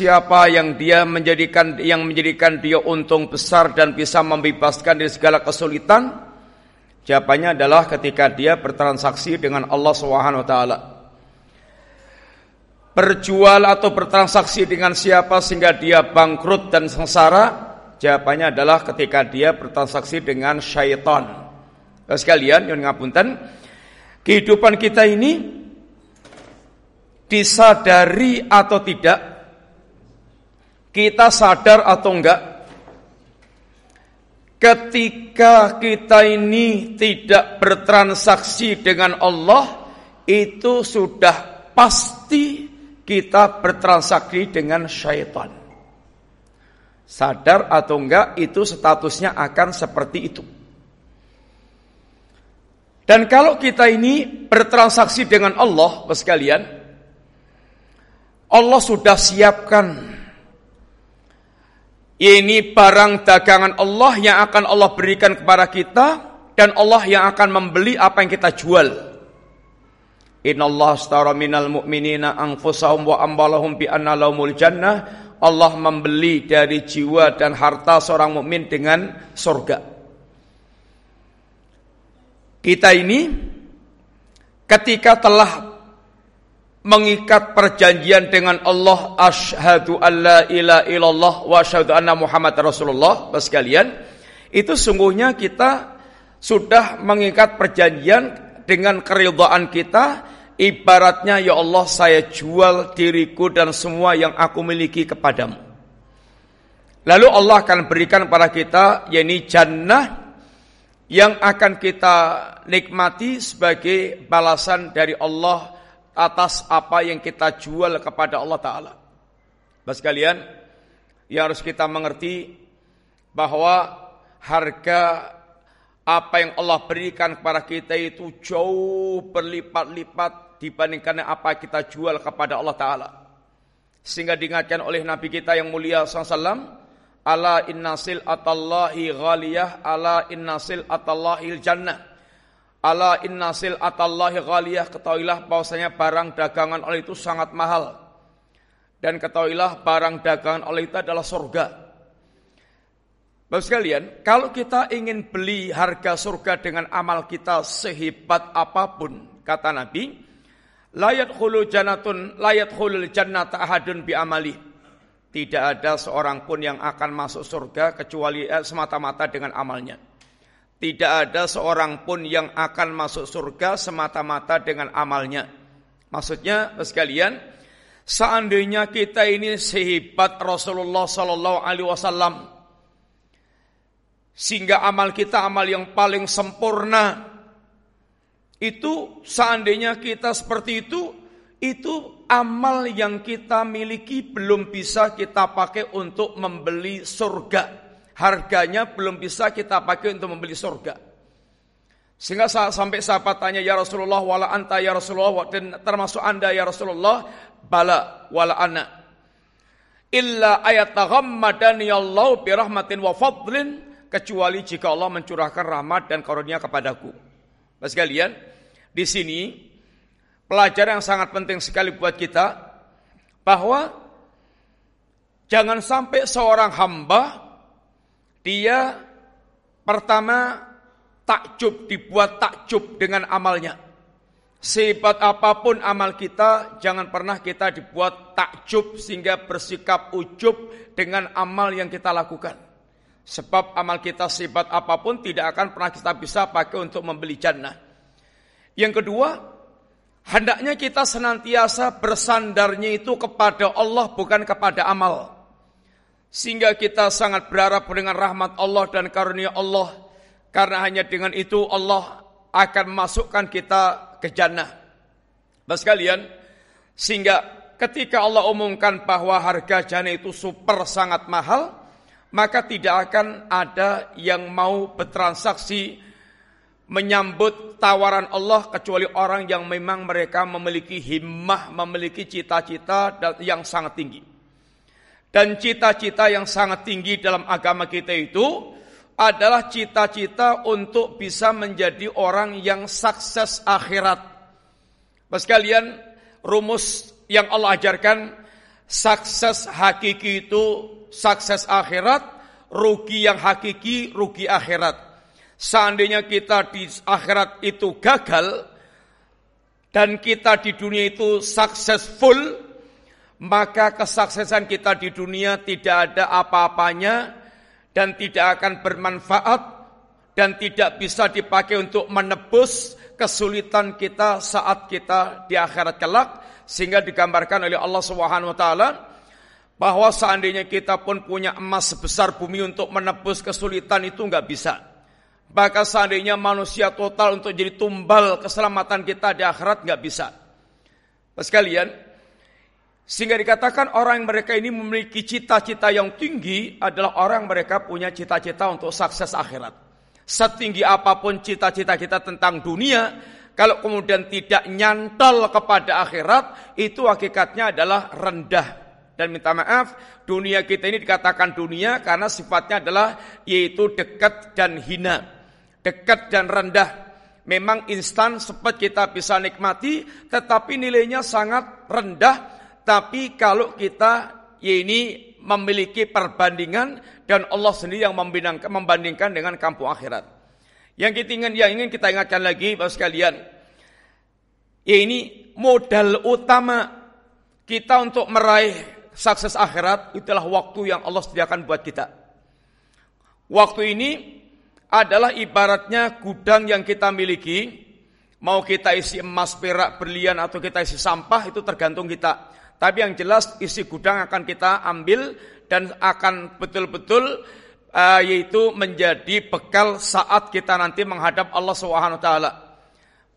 Siapa yang dia menjadikan yang menjadikan dia untung besar dan bisa membebaskan dari segala kesulitan? Jawabannya adalah ketika dia bertransaksi dengan Allah Subhanahu wa taala. Berjual atau bertransaksi dengan siapa sehingga dia bangkrut dan sengsara? Jawabannya adalah ketika dia bertransaksi dengan syaitan. Sekalian yang ngapunten, kehidupan kita ini disadari atau tidak kita sadar atau enggak ketika kita ini tidak bertransaksi dengan Allah itu sudah pasti kita bertransaksi dengan syaitan. Sadar atau enggak itu statusnya akan seperti itu. Dan kalau kita ini bertransaksi dengan Allah, sekalian, Allah sudah siapkan ini barang dagangan Allah yang akan Allah berikan kepada kita dan Allah yang akan membeli apa yang kita jual. Inna Allah astara minal mu'minina anfusahum wa ambalahum bi anna lahumul jannah. Allah membeli dari jiwa dan harta seorang mukmin dengan surga. Kita ini ketika telah mengikat perjanjian dengan Allah asyhadu alla ilaha illallah wa asyhadu anna Muhammad Rasulullah. Sekalian itu sungguhnya kita sudah mengikat perjanjian dengan keridhaan kita. Ibaratnya ya Allah saya jual diriku dan semua yang aku miliki kepadamu. Lalu Allah akan berikan pada kita yakni jannah yang akan kita nikmati sebagai balasan dari Allah atas apa yang kita jual kepada Allah Ta'ala. Bapak sekalian, yang harus kita mengerti bahwa harga apa yang Allah berikan kepada kita itu jauh berlipat-lipat dibandingkan apa kita jual kepada Allah Ta'ala. Sehingga diingatkan oleh Nabi kita yang mulia SAW, Ala innasil atallahi ghaliyah, ala innasil atallahi jannah. Ala innasil atallahi ghaliyah ketahuilah bahwasanya barang dagangan oleh itu sangat mahal. Dan ketahuilah barang dagangan oleh itu adalah surga. Bapak sekalian, kalau kita ingin beli harga surga dengan amal kita sehebat apa pun, kata Nabi, layat khulu janatun, layat khulul jannata ahadun bi amali. Tidak ada seorang pun yang akan masuk surga kecuali eh, semata-mata dengan amalnya. Tidak ada seorang pun yang akan masuk surga semata-mata dengan amalnya. Maksudnya, sekalian, seandainya kita ini sehebat Rasulullah Sallallahu Alaihi Wasallam, sehingga amal kita amal yang paling sempurna, itu seandainya kita seperti itu, itu amal yang kita miliki belum bisa kita pakai untuk membeli surga harganya belum bisa kita pakai untuk membeli surga. Sehingga sampai sahabat tanya ya Rasulullah wala anta ya Rasulullah dan termasuk anda ya Rasulullah bala wala ana illa ayat taghammadani Allah bi rahmatin wa fadlin kecuali jika Allah mencurahkan rahmat dan karunia kepadaku. Bapak sekalian, di sini pelajaran yang sangat penting sekali buat kita bahwa jangan sampai seorang hamba dia pertama takjub, dibuat takjub dengan amalnya. Sehebat apa pun amal kita, jangan pernah kita dibuat takjub sehingga bersikap ujub dengan amal yang kita lakukan. Sebab amal kita sehebat apa pun tidak akan pernah kita bisa pakai untuk membeli jannah. Yang kedua, hendaknya kita senantiasa bersandarnya itu kepada Allah bukan kepada amal. Sehingga kita sangat berharap dengan rahmat Allah dan karunia Allah. Karena hanya dengan itu Allah akan masukkan kita ke jannah. Bapak sekalian, sehingga ketika Allah umumkan bahwa harga jannah itu super sangat mahal, maka tidak akan ada yang mau bertransaksi menyambut tawaran Allah kecuali orang yang memang mereka memiliki himmah, memiliki cita-cita yang sangat tinggi. Dan cita-cita yang sangat tinggi dalam agama kita itu adalah cita-cita untuk bisa menjadi orang yang sukses akhirat. Pas kalian rumus yang Allah ajarkan sukses hakiki itu sukses akhirat, rugi yang hakiki, rugi akhirat. Seandainya kita di akhirat itu gagal, dan kita di dunia itu successful, maka kesuksesan kita di dunia tidak ada apa-apanya dan tidak akan bermanfaat dan tidak bisa dipakai untuk menebus kesulitan kita saat kita di akhirat kelak sehingga digambarkan oleh Allah Subhanahu wa taala bahwa seandainya kita pun punya emas sebesar bumi untuk menebus kesulitan itu nggak bisa. Bahkan seandainya manusia total untuk jadi tumbal keselamatan kita di akhirat nggak bisa. Sekalian, sehingga dikatakan orang yang mereka ini memiliki cita-cita yang tinggi adalah orang mereka punya cita-cita untuk sukses akhirat. Setinggi apa pun cita-cita kita tentang dunia, kalau kemudian tidak nyantol kepada akhirat, itu hakikatnya adalah rendah. Dan minta maaf, dunia kita ini dikatakan dunia karena sifatnya adalah yaitu dekat dan hina. Dekat dan rendah. Memang instan sempat kita bisa nikmati, tetapi nilainya sangat rendah tapi kalau kita ya ini memiliki perbandingan dan Allah sendiri yang membandingkan dengan kampung akhirat. Yang kita ingin, yang ingin kita ingatkan lagi, bapak sekalian, ya ini modal utama kita untuk meraih sukses akhirat itulah waktu yang Allah sediakan buat kita. Waktu ini adalah ibaratnya gudang yang kita miliki, mau kita isi emas, perak, berlian atau kita isi sampah itu tergantung kita. Tapi yang jelas isi gudang akan kita ambil dan akan betul-betul uh, yaitu menjadi bekal saat kita nanti menghadap Allah Subhanahu wa taala.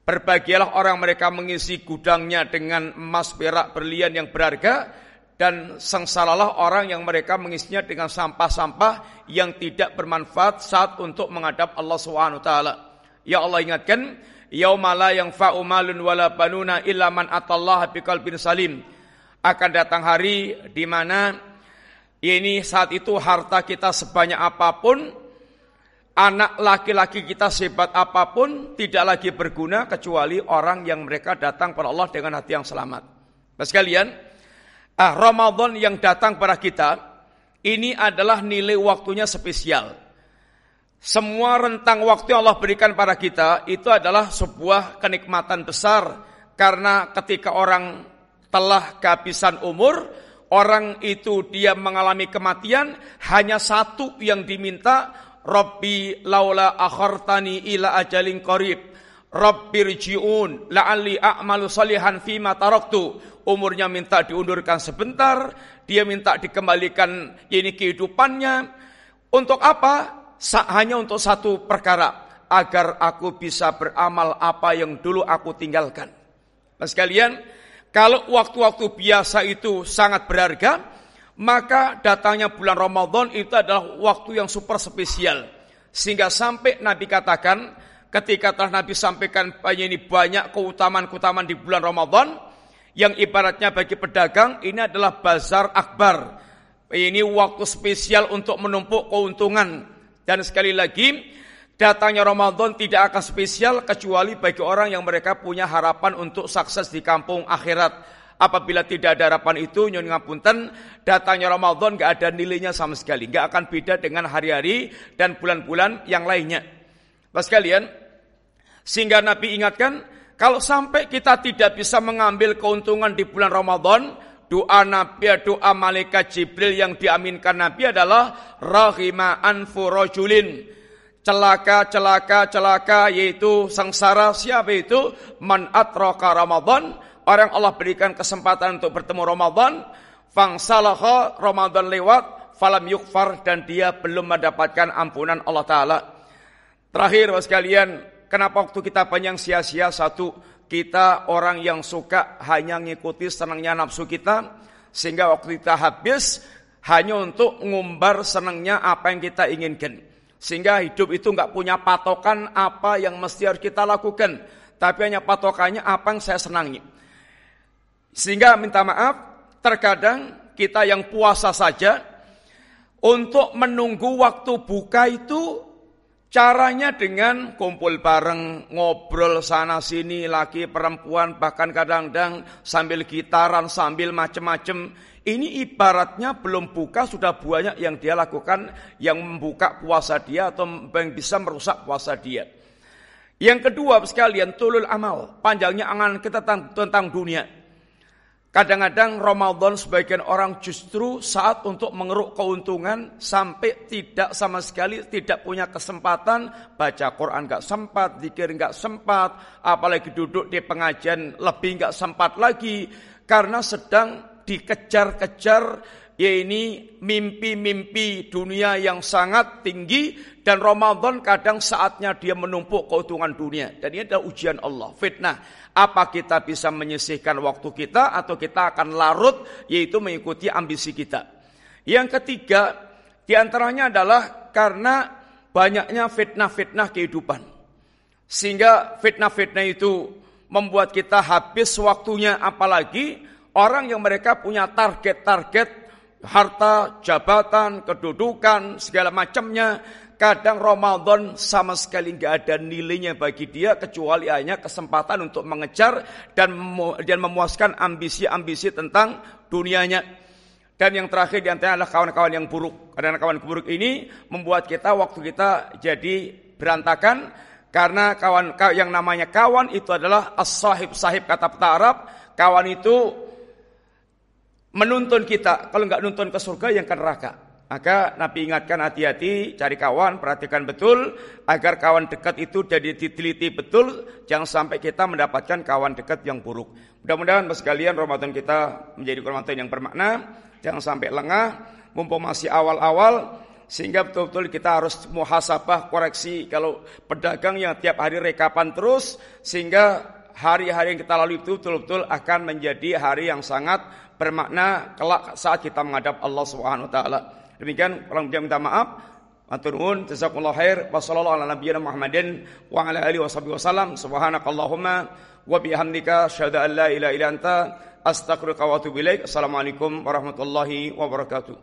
Berbahagialah orang mereka mengisi gudangnya dengan emas, perak, berlian yang berharga dan sengsaralah orang yang mereka mengisinya dengan sampah-sampah yang tidak bermanfaat saat untuk menghadap Allah Subhanahu wa taala. Ya Allah ingatkan, yaumala yang fa'umalun wala banuna illa man atallaha biqalbin salim akan datang hari di mana ini saat itu harta kita sebanyak apa pun, anak laki-laki kita sebat apa pun tidak lagi berguna kecuali orang yang mereka datang kepada Allah dengan hati yang selamat. Nah sekalian, ah, Ramadan yang datang kepada kita ini adalah nilai waktunya spesial. Semua rentang waktu yang Allah berikan pada kita itu adalah sebuah kenikmatan besar karena ketika orang telah kehabisan umur, orang itu dia mengalami kematian, hanya satu yang diminta, Rabbi laula akhartani ila ajalin qarib. Rabbi rji'un la'alli a'malu salihan fima taraktu. Umurnya minta diundurkan sebentar, dia minta dikembalikan ini kehidupannya. Untuk apa? Hanya untuk satu perkara, agar aku bisa beramal apa yang dulu aku tinggalkan. Nah sekalian, kalau waktu-waktu biasa itu sangat berharga, maka datangnya bulan Ramadan itu adalah waktu yang super spesial. Sehingga sampai Nabi katakan, ketika telah Nabi sampaikan banyak ini banyak keutamaan-keutamaan di bulan Ramadan, yang ibaratnya bagi pedagang ini adalah bazar akbar. Ini waktu spesial untuk menumpuk keuntungan. Dan sekali lagi, Datangnya Ramadan tidak akan spesial kecuali bagi orang yang mereka punya harapan untuk sukses di kampung akhirat. Apabila tidak ada harapan itu, nyun ngapunten, datangnya Ramadan gak ada nilainya sama sekali. Gak akan beda dengan hari-hari dan bulan-bulan yang lainnya. Pas kalian, sehingga Nabi ingatkan, kalau sampai kita tidak bisa mengambil keuntungan di bulan Ramadan, doa Nabi, doa malaikat Jibril yang diaminkan Nabi adalah rahima anfu rojulin celaka, celaka, celaka yaitu sengsara. Siapa itu? Man atroka Ramadan. Orang Allah berikan kesempatan untuk bertemu Ramadan. Fangsalah Ramadan lewat. Falam yukfar dan dia belum mendapatkan ampunan Allah taala. Terakhir was sekalian kenapa waktu kita panjang sia-sia? Satu kita orang yang suka hanya ngikuti senangnya nafsu kita sehingga waktu kita habis hanya untuk ngumbar senangnya apa yang kita inginkan sehingga hidup itu nggak punya patokan apa yang mesti harus kita lakukan. Tapi hanya patokannya apa yang saya senangi. Sehingga minta maaf, terkadang kita yang puasa saja, untuk menunggu waktu buka itu caranya dengan kumpul bareng, ngobrol sana sini, laki perempuan, bahkan kadang-kadang sambil gitaran, sambil macem-macem. Ini ibaratnya belum buka sudah banyak yang dia lakukan yang membuka puasa dia atau yang bisa merusak puasa dia. Yang kedua sekalian tulul amal, panjangnya angan kita tentang, tentang dunia. Kadang-kadang Ramadan sebagian orang justru saat untuk mengeruk keuntungan sampai tidak sama sekali tidak punya kesempatan baca Quran nggak sempat, zikir nggak sempat, apalagi duduk di pengajian lebih nggak sempat lagi karena sedang dikejar-kejar ya ini mimpi-mimpi dunia yang sangat tinggi dan Ramadan kadang saatnya dia menumpuk keuntungan dunia. Dan ini adalah ujian Allah. Fitnah. Apa kita bisa menyisihkan waktu kita atau kita akan larut yaitu mengikuti ambisi kita? Yang ketiga di antaranya adalah karena banyaknya fitnah-fitnah kehidupan. Sehingga fitnah-fitnah itu membuat kita habis waktunya. Apalagi orang yang mereka punya target-target harta, jabatan, kedudukan, segala macamnya. Kadang Ramadan sama sekali nggak ada nilainya bagi dia kecuali hanya kesempatan untuk mengejar dan dan memuaskan ambisi-ambisi tentang dunianya. Dan yang terakhir di antara adalah kawan-kawan yang buruk. Karena kawan buruk ini membuat kita waktu kita jadi berantakan karena kawan yang namanya kawan itu adalah as-sahib sahib kata peta Arab. Kawan itu menuntun kita. Kalau nggak nuntun ke surga yang ke neraka. Maka Nabi ingatkan hati-hati, cari kawan, perhatikan betul agar kawan dekat itu jadi diteliti betul, jangan sampai kita mendapatkan kawan dekat yang buruk. Mudah-mudahan sekalian Ramadan kita menjadi Ramadan yang bermakna, jangan sampai lengah, mumpung masih awal-awal sehingga betul-betul kita harus muhasabah koreksi kalau pedagang yang tiap hari rekapan terus sehingga hari-hari yang kita lalui itu betul-betul akan menjadi hari yang sangat bermakna kelak saat kita menghadap Allah Subhanahu wa taala. Demikian kurang lebih minta maaf. Matur nuwun, jazakumullahu khair. Ala Muhammadin wa ala alihi wasallam. Subhanakallahumma wa bihamdika an la ilaha illa anta astaghfiruka wa atubu ilaik. Assalamualaikum warahmatullahi wabarakatuh.